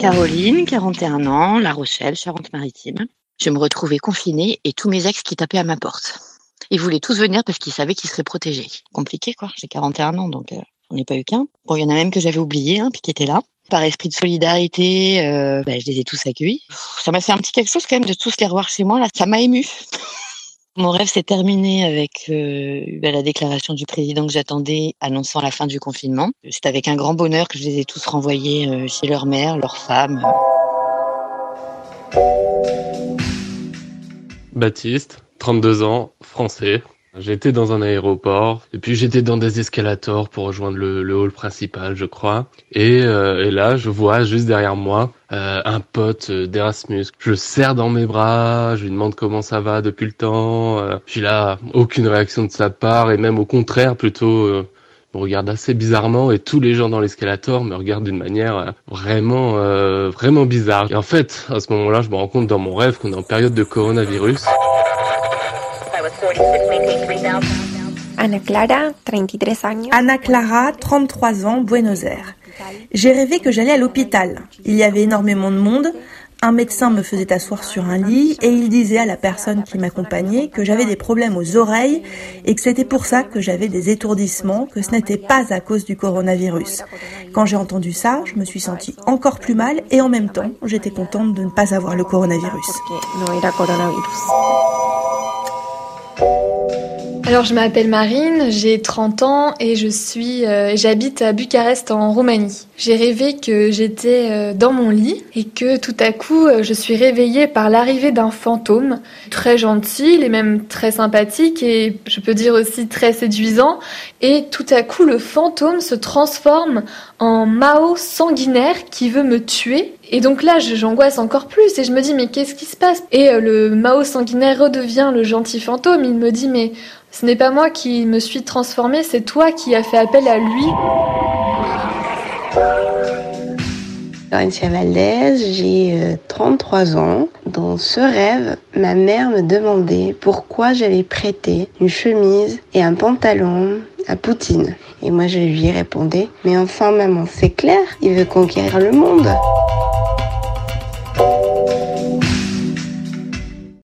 Caroline, 41 ans, La Rochelle, Charente-Maritime. Je me retrouvais confinée et tous mes ex qui tapaient à ma porte. Ils voulaient tous venir parce qu'ils savaient qu'ils seraient protégés. Compliqué quoi, j'ai 41 ans donc euh, on n'est pas eu qu'un. Bon, il y en a même que j'avais oublié, hein, puis qui étaient là. Par esprit de solidarité, euh, bah, je les ai tous accueillis. Ça m'a fait un petit quelque chose quand même de tous les revoir chez moi. Là, ça m'a ému. Mon rêve s'est terminé avec euh, bah, la déclaration du président que j'attendais annonçant la fin du confinement. C'est avec un grand bonheur que je les ai tous renvoyés euh, chez leur mère, leurs femmes. Baptiste, 32 ans, français. J'étais dans un aéroport et puis j'étais dans des escalators pour rejoindre le, hall principal, je crois. Et, euh, et, là, je vois juste derrière moi euh, un pote d'Erasmus. Je le serre dans mes bras, je lui demande comment ça va depuis le temps. Euh, puis là, aucune réaction de sa part et même au contraire, plutôt euh, me regarde assez bizarrement et tous les gens dans l'escalator me regardent d'une manière euh, vraiment vraiment bizarre. Et en fait, à ce moment-là, je me rends compte dans mon rêve qu'on est en période de coronavirus. Ana Clara, 33 años. Ana Clara, 33 ans, Buenos Aires. J'ai rêvé que j'allais à l'hôpital. Il y avait énormément de monde. Un médecin me faisait asseoir sur un lit et il disait à la personne qui m'accompagnait que j'avais des problèmes aux oreilles et que c'était pour ça que j'avais des étourdissements, que ce n'était pas à cause du coronavirus. Quand j'ai entendu ça, je me suis sentie encore plus mal et en même temps, j'étais contente de ne pas avoir le coronavirus. Alors je m'appelle Marine, j'ai 30 ans et je suis euh, j'habite à Bucarest en Roumanie. J'ai rêvé que j'étais euh, dans mon lit et que tout à coup euh, je suis réveillée par l'arrivée d'un fantôme. Très gentil, il est même très sympathique et je peux dire aussi très séduisant. Et tout à coup le fantôme se transforme en Mao sanguinaire qui veut me tuer et donc là, j'angoisse encore plus et je me dis mais qu'est-ce qui se passe? Et le Mao sanguinaire redevient le gentil fantôme. Il me dit mais ce n'est pas moi qui me suis transformée, c'est toi qui as fait appel à lui. Laurentia Valdez, j'ai 33 ans. Dans ce rêve, ma mère me demandait pourquoi j'avais prêté une chemise et un pantalon à Poutine. Et moi je lui répondais, mais enfin maman, c'est clair, il veut conquérir le monde.